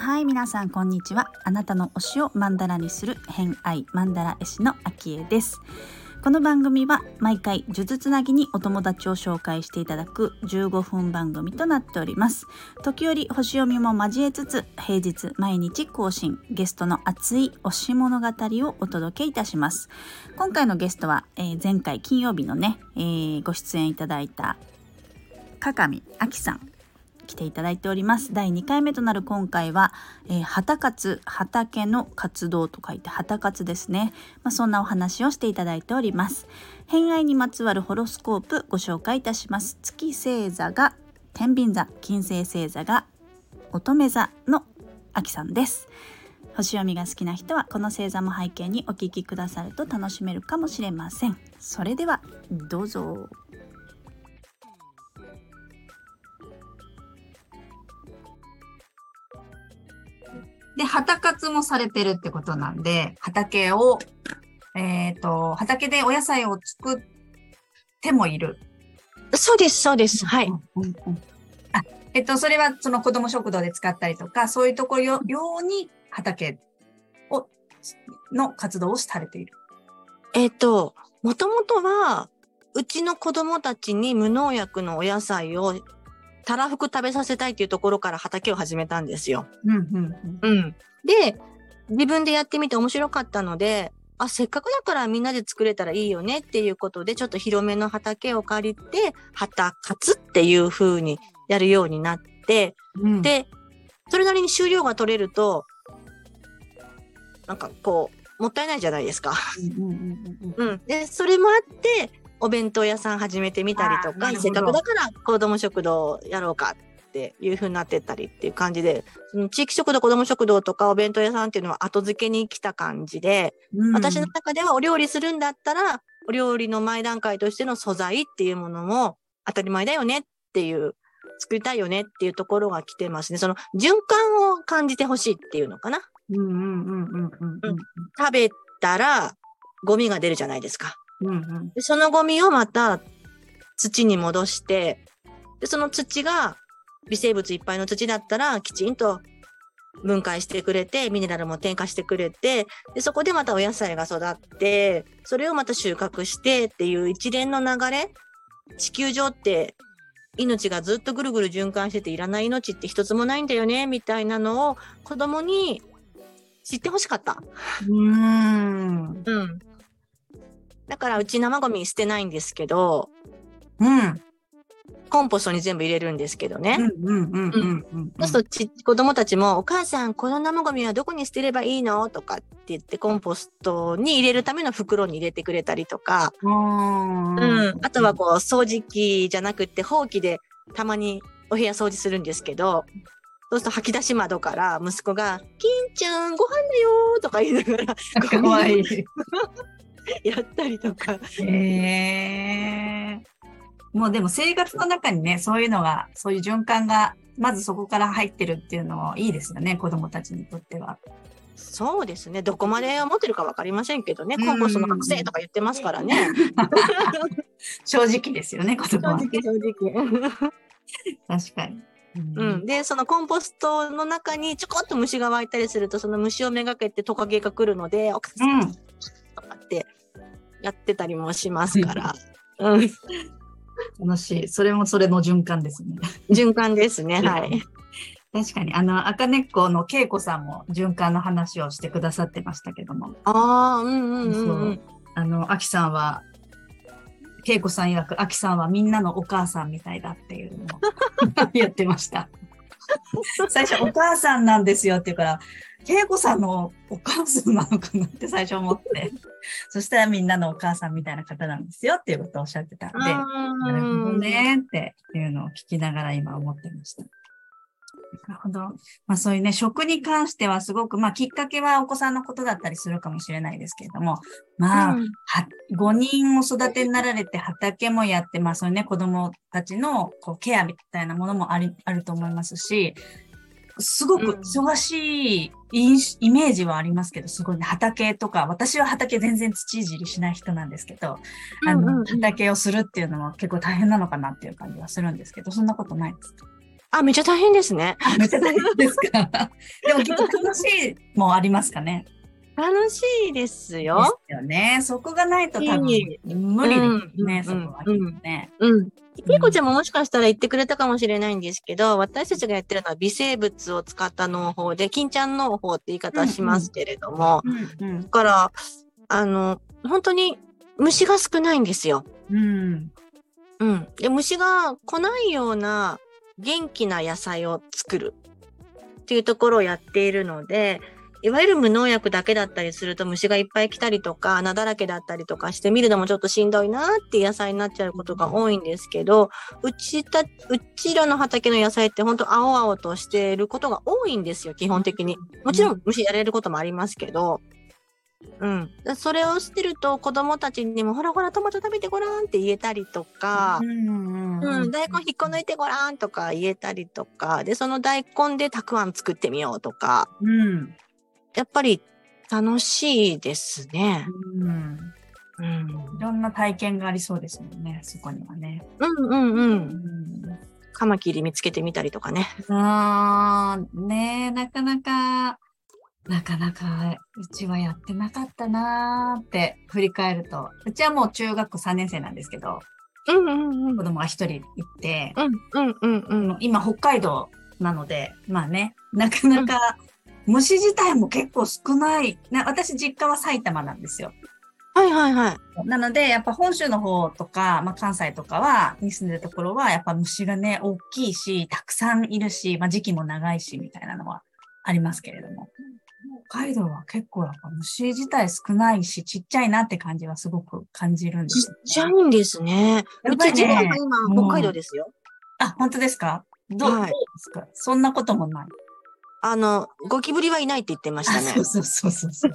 はい皆さんこんにちは。あなたの推しをマンダラにする偏愛マンダラ絵師のあきえです。この番組は毎回呪術つなぎにお友達を紹介していただく15分番組となっております。時折星読みも交えつつ平日毎日更新ゲストの熱い推し物語をお届けいたします。今回のゲストは、えー、前回金曜日のね、えー、ご出演いただいた加上亜希さん。来ていただいております。第2回目となる今回は、えー、畑活畑の活動と書いて畑活ですね、まあ、そんなお話をしていただいております。偏愛にまつわるホロスコープご紹介いたします。月星座が天秤座金星星座が乙女座のあきさんです。星読みが好きな人はこの星座も背景にお聞きくださると楽しめるかもしれません。それではどうぞ。で、畑活もされてるってことなんで、畑を、えっ、ー、と、畑でお野菜を作ってもいる。そうです、そうです。はい。あ、えっと、それはその子供食堂で使ったりとか、そういうところ用に畑を、の活動をされている。えっ、と、もともとは、うちの子供たちに無農薬のお野菜をたらふく食べさせたいっていうところから畑を始めたんですよ。うんうんうん、で、自分でやってみて面白かったので、あ、せっかくだからみんなで作れたらいいよねっていうことで、ちょっと広めの畑を借りて、畑活っていう風にやるようになって、うん、で、それなりに収量が取れると、なんかこう、もったいないじゃないですか。うん。で、それもあって、お弁当屋さん始めてみたりとか、せっかくだから子ども食堂やろうかっていう風になってったりっていう感じで、その地域食堂、子ども食堂とかお弁当屋さんっていうのは後付けに来た感じで、うん、私の中ではお料理するんだったら、お料理の前段階としての素材っていうものも当たり前だよねっていう、作りたいよねっていうところが来てますね。その循環を感じてほしいっていうのかな。食べたらゴミが出るじゃないですか。うんうん、でそのゴミをまた土に戻して、でその土が微生物いっぱいの土だったらきちんと分解してくれて、ミネラルも添加してくれて、でそこでまたお野菜が育って、それをまた収穫してっていう一連の流れ、地球上って命がずっとぐるぐる循環してていらない命って一つもないんだよね、みたいなのを子供に知ってほしかった。うん。うん。だからうち生ゴミ捨てないんですけど、うん。コンポストに全部入れるんですけどね。そうするとち子供たちも、お母さん、この生ゴミはどこに捨てればいいの？とかって言って、コンポストに入れるための袋に入れてくれたりとか、うん、あとはこう、掃除機じゃなくって、ほうきでたまにお部屋掃除するんですけど、そうすると吐き出し窓から息子が、金ちゃん、ご飯だよとか言いながら、かわいい。やったりとか。へもうでも生活の中にね、そういうのが、そういう循環が、まずそこから入ってるっていうのもいいですよね、子供たちにとっては。そうですね。どこまで思ってるか分かりませんけどね。コンポストの学生とか言ってますからね。正直ですよね、言葉は。正直、正直。確かに。うん、でそのコンポストの中にちょこっと虫が湧いたりするとその虫をめがけてトカゲが来るので「お母さん、とかってやってたりもしますから。うん、楽しい。それもそれの循環ですね。循環ですね。はい。確かに、あの、赤根っこの恵子さんも循環の話をしてくださってましたけども。ああ、うんうんうん、うん、あの、秋さんは、恵子さん曰く、秋さんはみんなのお母さんみたいだっていうのを やってました。最初、お母さんなんですよって言うから、恵子さんのお母さんなのかなって 最初思って、そしたらみんなのお母さんみたいな方なんですよっていうことをおっしゃってたんで、なるほどねっていうのを聞きながら今思ってました。なるほど。まあそういうね、食に関してはすごく、まあきっかけはお子さんのことだったりするかもしれないですけれども、まあ、うん、5人を育てになられて畑もやって、まあそういうね、子供たちのこうケアみたいなものもありあると思いますし、すごく忙しいイメージはありますけど、すごいね、畑とか、私は畑全然土いじりしない人なんですけど、あの、畑をするっていうのは結構大変なのかなっていう感じはするんですけど、そんなことないですか？あ、めっちゃ大変ですね。めっちゃ大変ですか？でもきっと楽しいもありますかね？楽しいですよ。ですよね。そこがないと多分無理ですね、そこはね。うん。ピーコちゃんももしかしたら言ってくれたかもしれないんですけど、私たちがやってるのは微生物を使った農法で、金ちゃん農法って言い方しますけれども、だから、あの、本当に虫が少ないんですよ。うん。うん。で、虫が来ないような元気な野菜を作るっていうところをやっているので、いわゆる無農薬だけだったりすると虫がいっぱい来たりとか穴だらけだったりとかして見るのもちょっとしんどいなって野菜になっちゃうことが多いんですけど、うちた、うちらの畑の野菜って本当青々としていることが多いんですよ、基本的に。もちろん虫やれることもありますけど。うん。それをしてると子供たちにもほらほらトマト食べてごらんって言えたりとか、うん、うん、大根引っこ抜いてごらんとか言えたりとか、で、その大根でたくあん作ってみようとか、うん、やっぱり楽しいですね。うん。うん、いろんな体験がありそうですもんね、そこにはね。うんうんうん。うん、カマキリ見つけてみたりとかね。ああ、ねなかなか、なかなかうちはやってなかったなーって振り返ると。うちはもう中学3年生なんですけど、うんうんうん、子供が一人行って、うんうんうんうん、今北海道なので、まあね、なかなか虫自体も結構少ない。な私、実家は埼玉なんですよ。はいはいはい。なので、やっぱ本州の方とか、まあ、関西とかは、に住んでるところは、やっぱ虫がね、大きいし、たくさんいるし、まあ、時期も長いし、みたいなのはありますけれども。北海道は結構やっぱ虫自体少ないし、ちっちゃいなって感じはすごく感じるんです、ね、ちっちゃいんですね。うち自分が今、北海道ですよ。あ、本当ですかどう,、はい、ですか？そんなこともない。あの、ゴキブリはいないって言ってましたね。そうそうそうそう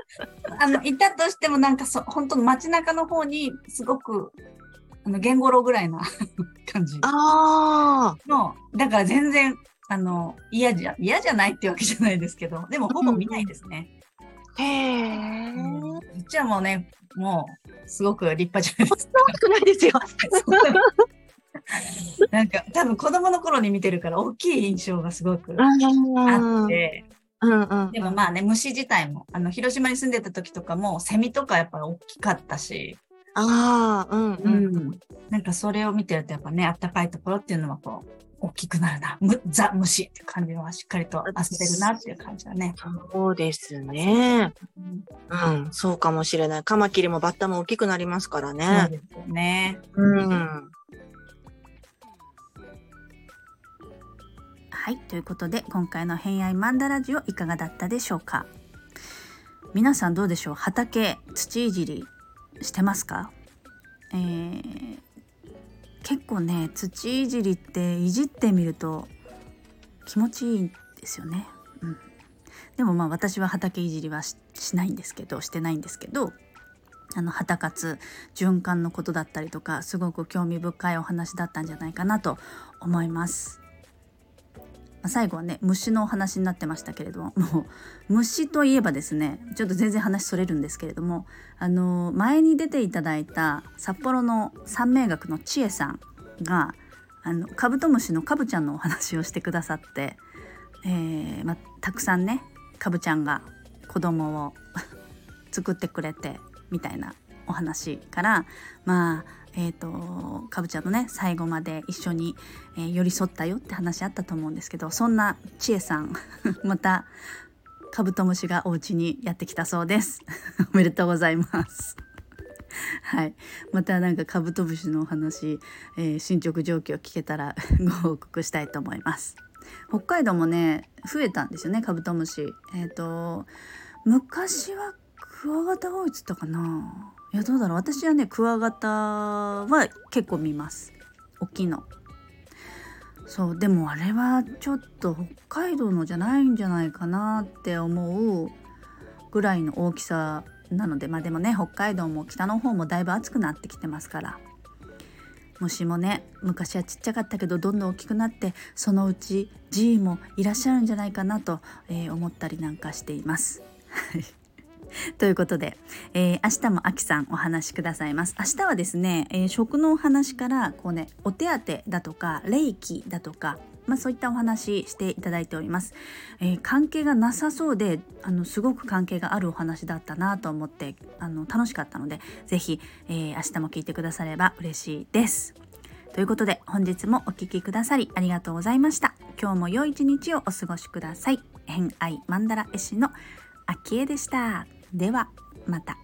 あの、いたとしてもなんかそ、本当の街中の方にすごく、あの、ゲンゴロウぐらいな 感じ。ああ。の、だから全然、あの、嫌じゃ、嫌じゃないってわけじゃないですけど、でもほぼ見ないですね。へえ、うん。うちはもうね、もう、すごく立派じゃないですか。大きくないですよ。なんか多分子供の頃に見てるから大きい印象がすごくあって、うんうん、でもまあね虫自体もあの広島に住んでた時とかもセミとかやっぱり大きかったしああ、うん、うん、なんかそれを見てるとやっぱねあったかいところっていうのはこう大きくなるなむザ虫って感じはしっかりと遊べるなっていう感じだね。そうですね。うん、うん、そうかもしれない。カマキリもバッタも大きくなりますからね。そうですよね。うん。はいということで今回の「偏愛マンダラジオ」いかがだったでしょうか皆さんどうでしょう？畑土いじりしてますか、えー、結構ね土いじりっていじってみると気持ちいいんですよね、うん、でもまあ私は畑いじりはしないんですけどしてないんですけどあの旗活循環のことだったりとかすごく興味深いお話だったんじゃないかなと思います。ま最後はね虫のお話になってましたけれどももう虫といえばですねちょっと全然話それるんですけれどもあの前に出ていただいた札幌の三名学の千恵さんがあのカブトムシのカブちゃんのお話をしてくださって、えー、またくさんねカブちゃんが子供を 作ってくれてみたいなお話からまあえーと、かぶちゃんのね最後まで一緒に、えー、寄り添ったよって話あったと思うんですけどそんな千恵さん またカブトムシがお家にやってきたそうです。おめでとうございます。はい、またなんかカブトムシのお話、えー、進捗状況聞けたらご報告したいと思います。北海道もね増えたんですよねカブトムシ。えっ、ー、と昔はクワガタが多いっつったかな。いやどうだろう。私はねクワガタは結構見ます。大きいの。そうでもあれはちょっと北海道のじゃないんじゃないかなって思うぐらいの大きさなので。まあでもね北海道も北の方もだいぶ暑くなってきてますから。虫もね昔はちっちゃかったけどどんどん大きくなってそのうち G もいらっしゃるんじゃないかなと、えー、思ったりなんかしています。ということで、えー、明日もあきさんお話しくださいます。明日はですね、えー、食のお話からこうねお手当だとか霊気だとかまあ、そういったお話していただいております、えー、関係がなさそうであのすごく関係があるお話だったなと思ってあの楽しかったので是非、えー、明日も聞いてくだされば嬉しいです。ということで本日もお聴きくださりありがとうございました。今日も良い一日をお過ごしください。偏愛マンダ絵師のあきえでした。ではまた